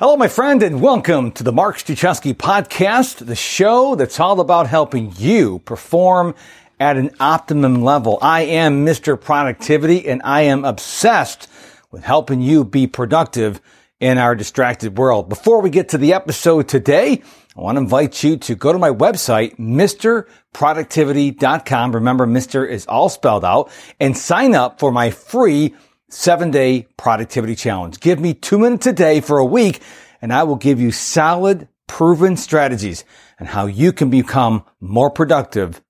Hello, my friend, and welcome to the Mark Struczewski podcast, the show that's all about helping you perform at an optimum level. I am Mr. Productivity, and I am obsessed with helping you be productive in our distracted world. Before we get to the episode today, I want to invite you to go to my website, MisterProductivity.com. Remember, Mr. is all spelled out and sign up for my free seven day productivity challenge. Give me two minutes a day for a week and I will give you solid, proven strategies and how you can become more productive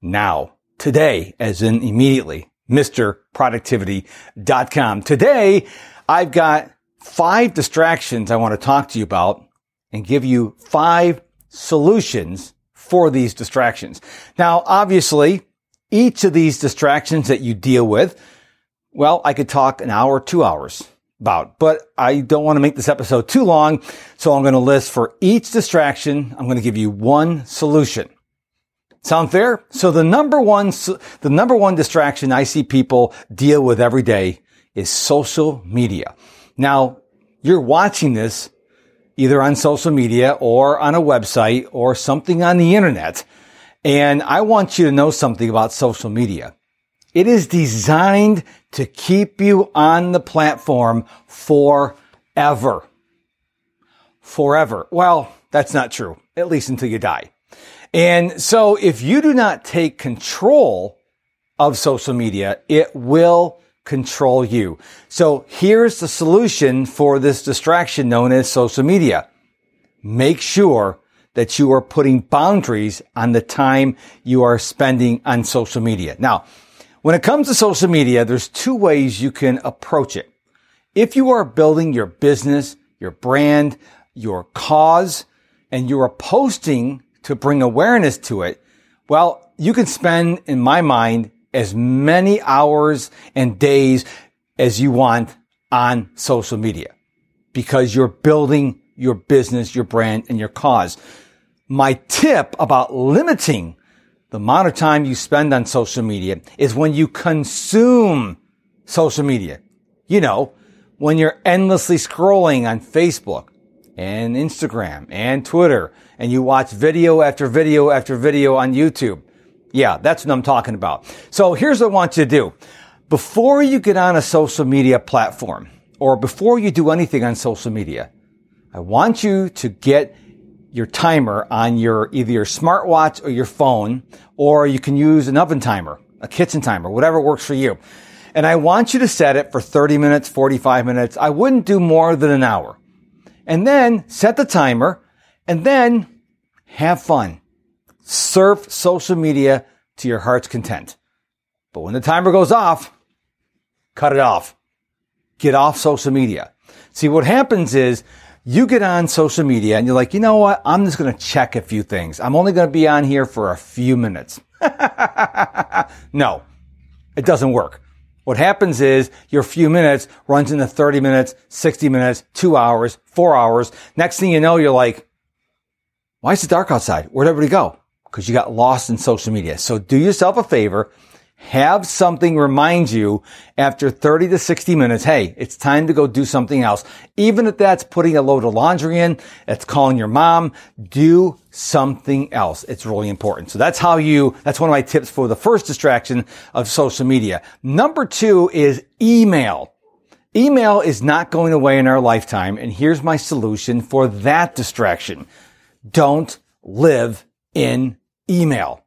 now, today, as in immediately. MisterProductivity.com. Today, I've got five distractions I want to talk to you about and give you five solutions for these distractions. Now, obviously, each of these distractions that you deal with well, I could talk an hour, two hours about, but I don't want to make this episode too long. So I'm going to list for each distraction. I'm going to give you one solution. Sound fair? So the number one, the number one distraction I see people deal with every day is social media. Now you're watching this either on social media or on a website or something on the internet. And I want you to know something about social media. It is designed to keep you on the platform forever. Forever. Well, that's not true, at least until you die. And so if you do not take control of social media, it will control you. So here's the solution for this distraction known as social media. Make sure that you are putting boundaries on the time you are spending on social media. Now, when it comes to social media, there's two ways you can approach it. If you are building your business, your brand, your cause, and you are posting to bring awareness to it, well, you can spend, in my mind, as many hours and days as you want on social media because you're building your business, your brand, and your cause. My tip about limiting the amount of time you spend on social media is when you consume social media. You know, when you're endlessly scrolling on Facebook and Instagram and Twitter and you watch video after video after video on YouTube. Yeah, that's what I'm talking about. So here's what I want you to do. Before you get on a social media platform or before you do anything on social media, I want you to get your timer on your either your smartwatch or your phone, or you can use an oven timer, a kitchen timer, whatever works for you. And I want you to set it for 30 minutes, 45 minutes. I wouldn't do more than an hour. And then set the timer and then have fun. Surf social media to your heart's content. But when the timer goes off, cut it off. Get off social media. See, what happens is you get on social media and you're like, you know what? I'm just going to check a few things. I'm only going to be on here for a few minutes. no, it doesn't work. What happens is your few minutes runs into 30 minutes, 60 minutes, two hours, four hours. Next thing you know, you're like, why is it dark outside? Where'd everybody go? Because you got lost in social media. So do yourself a favor have something remind you after 30 to 60 minutes, hey, it's time to go do something else. Even if that's putting a load of laundry in, it's calling your mom, do something else. It's really important. So that's how you, that's one of my tips for the first distraction of social media. Number two is email. Email is not going away in our lifetime. And here's my solution for that distraction. Don't live in email.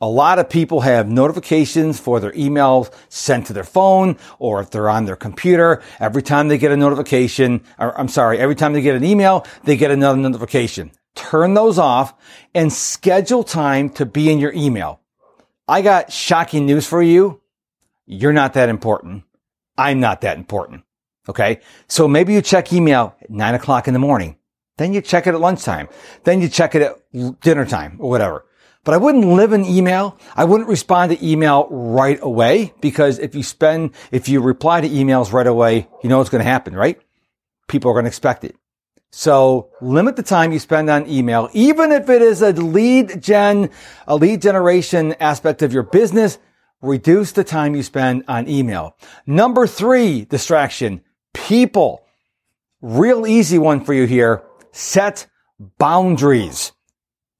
A lot of people have notifications for their emails sent to their phone or if they're on their computer. Every time they get a notification, or I'm sorry, every time they get an email, they get another notification. Turn those off and schedule time to be in your email. I got shocking news for you. You're not that important. I'm not that important. Okay. So maybe you check email at nine o'clock in the morning. Then you check it at lunchtime. Then you check it at dinner time or whatever. But I wouldn't live in email. I wouldn't respond to email right away because if you spend, if you reply to emails right away, you know what's going to happen, right? People are going to expect it. So limit the time you spend on email, even if it is a lead gen, a lead generation aspect of your business, reduce the time you spend on email. Number three distraction, people. real easy one for you here. Set boundaries.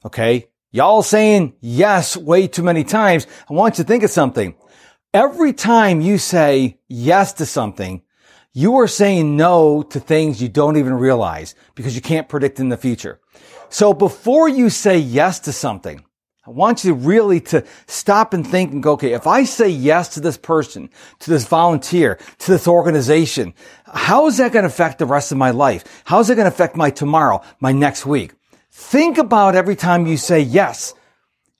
Okay. Y'all saying yes way too many times. I want you to think of something. Every time you say yes to something, you are saying no to things you don't even realize because you can't predict in the future. So before you say yes to something, I want you really to stop and think and go, okay, if I say yes to this person, to this volunteer, to this organization, how is that going to affect the rest of my life? How is it going to affect my tomorrow, my next week? Think about every time you say yes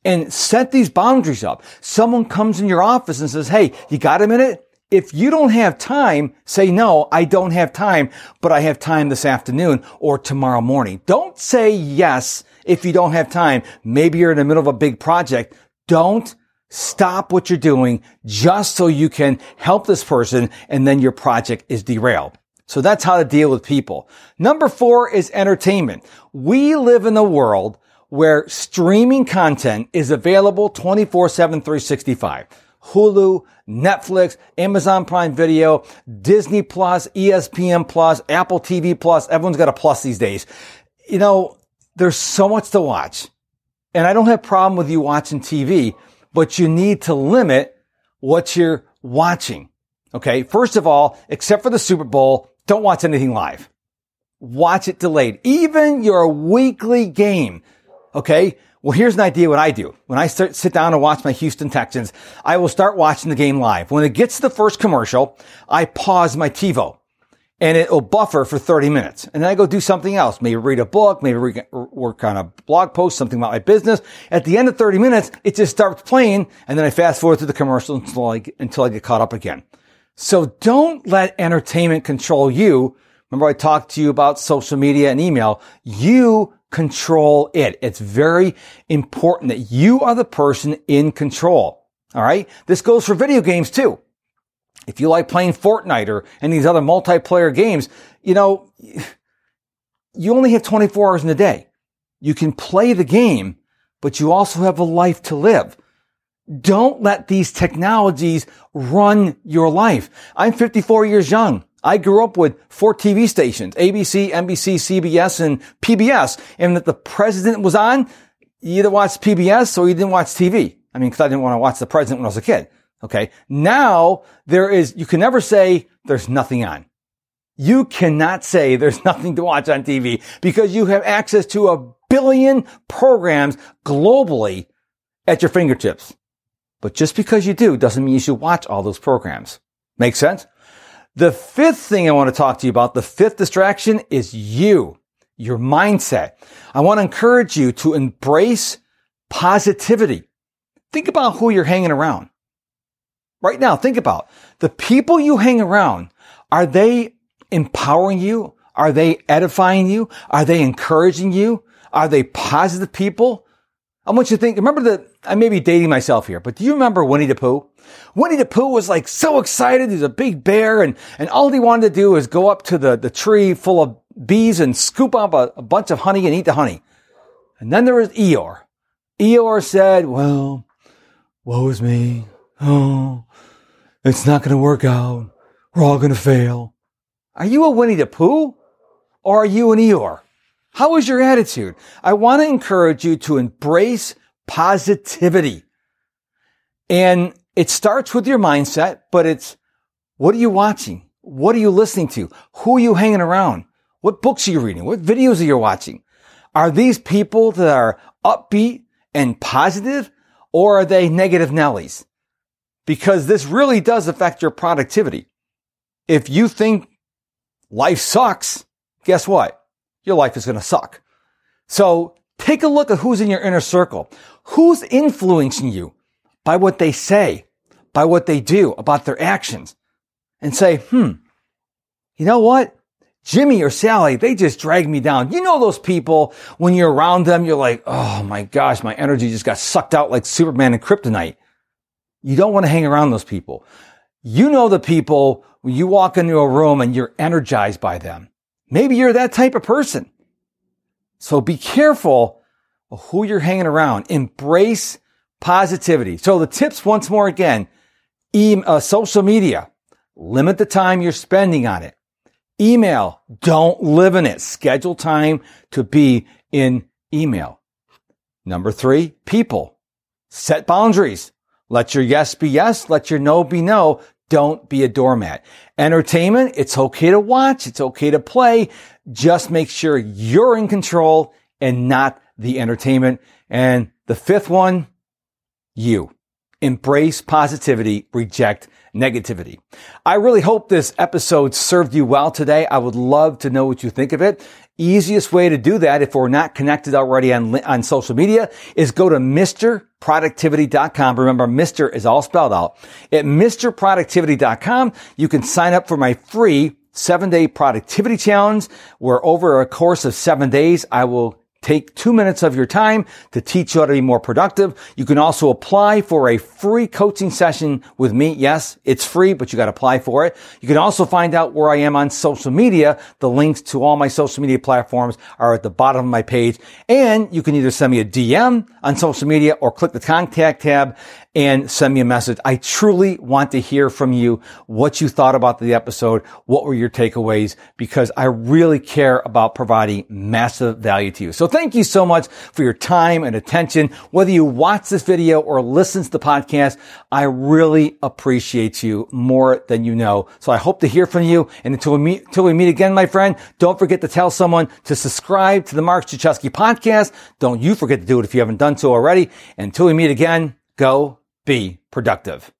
and set these boundaries up. Someone comes in your office and says, Hey, you got a minute? If you don't have time, say no, I don't have time, but I have time this afternoon or tomorrow morning. Don't say yes if you don't have time. Maybe you're in the middle of a big project. Don't stop what you're doing just so you can help this person and then your project is derailed. So that's how to deal with people. Number four is entertainment. We live in a world where streaming content is available 24-7, 365. Hulu, Netflix, Amazon Prime Video, Disney Plus, ESPN Plus, Apple TV Plus. Everyone's got a plus these days. You know, there's so much to watch. And I don't have a problem with you watching TV, but you need to limit what you're watching. Okay. First of all, except for the Super Bowl, don't watch anything live. Watch it delayed. Even your weekly game. Okay. Well, here's an idea what I do. When I start, sit down and watch my Houston Texans, I will start watching the game live. When it gets to the first commercial, I pause my TiVo and it'll buffer for 30 minutes. And then I go do something else. Maybe read a book, maybe re- work on a blog post, something about my business. At the end of 30 minutes, it just starts playing. And then I fast forward to the commercial until I, until I get caught up again. So don't let entertainment control you. Remember I talked to you about social media and email. You control it. It's very important that you are the person in control. All right. This goes for video games too. If you like playing Fortnite or any of these other multiplayer games, you know, you only have 24 hours in a day. You can play the game, but you also have a life to live. Don't let these technologies run your life. I'm 54 years young. I grew up with four TV stations, ABC, NBC, CBS, and PBS. And that the president was on, you either watched PBS or you didn't watch TV. I mean, cause I didn't want to watch the president when I was a kid. Okay. Now there is, you can never say there's nothing on. You cannot say there's nothing to watch on TV because you have access to a billion programs globally at your fingertips. But just because you do doesn't mean you should watch all those programs. Make sense? The fifth thing I want to talk to you about, the fifth distraction is you, your mindset. I want to encourage you to embrace positivity. Think about who you're hanging around. Right now, think about the people you hang around. Are they empowering you? Are they edifying you? Are they encouraging you? Are they positive people? I want you to think, remember that I may be dating myself here, but do you remember Winnie the Pooh? Winnie the Pooh was like so excited. He's a big bear and, and all he wanted to do is go up to the, the tree full of bees and scoop up a, a bunch of honey and eat the honey. And then there was Eeyore. Eeyore said, well, woe is me. Oh, it's not going to work out. We're all going to fail. Are you a Winnie the Pooh or are you an Eeyore? How is your attitude? I want to encourage you to embrace positivity. And it starts with your mindset, but it's what are you watching? What are you listening to? Who are you hanging around? What books are you reading? What videos are you watching? Are these people that are upbeat and positive or are they negative Nellies? because this really does affect your productivity. If you think life sucks, guess what? Your life is going to suck. So take a look at who's in your inner circle. Who's influencing you by what they say, by what they do, about their actions and say, hmm, you know what? Jimmy or Sally, they just drag me down. You know those people when you're around them, you're like, oh my gosh, my energy just got sucked out like Superman and kryptonite. You don't want to hang around those people. You know the people when you walk into a room and you're energized by them. Maybe you're that type of person. So be careful of who you're hanging around. Embrace positivity. So the tips once more again, e- uh, social media, limit the time you're spending on it. Email. Don't live in it. Schedule time to be in email. Number three, people. Set boundaries. Let your yes be yes. Let your no be no. Don't be a doormat. Entertainment. It's okay to watch. It's okay to play. Just make sure you're in control and not the entertainment. And the fifth one, you. Embrace positivity, reject negativity. I really hope this episode served you well today. I would love to know what you think of it. Easiest way to do that, if we're not connected already on, on social media, is go to MisterProductivity.com. Remember, Mr. is all spelled out. At MisterProductivity.com, you can sign up for my free seven day productivity challenge where over a course of seven days, I will take two minutes of your time to teach you how to be more productive. You can also apply for a free coaching session with me. Yes, it's free, but you got to apply for it. You can also find out where I am on social media. The links to all my social media platforms are at the bottom of my page. And you can either send me a DM on social media or click the contact tab and send me a message. I truly want to hear from you what you thought about the episode. What were your takeaways? Because I really care about providing massive value to you. So thank you so much for your time and attention. Whether you watch this video or listen to the podcast, I really appreciate you more than you know. So I hope to hear from you. And until we meet, until we meet again, my friend, don't forget to tell someone to subscribe to the Mark Struczewski podcast. Don't you forget to do it if you haven't done so already. And until we meet again, go be productive.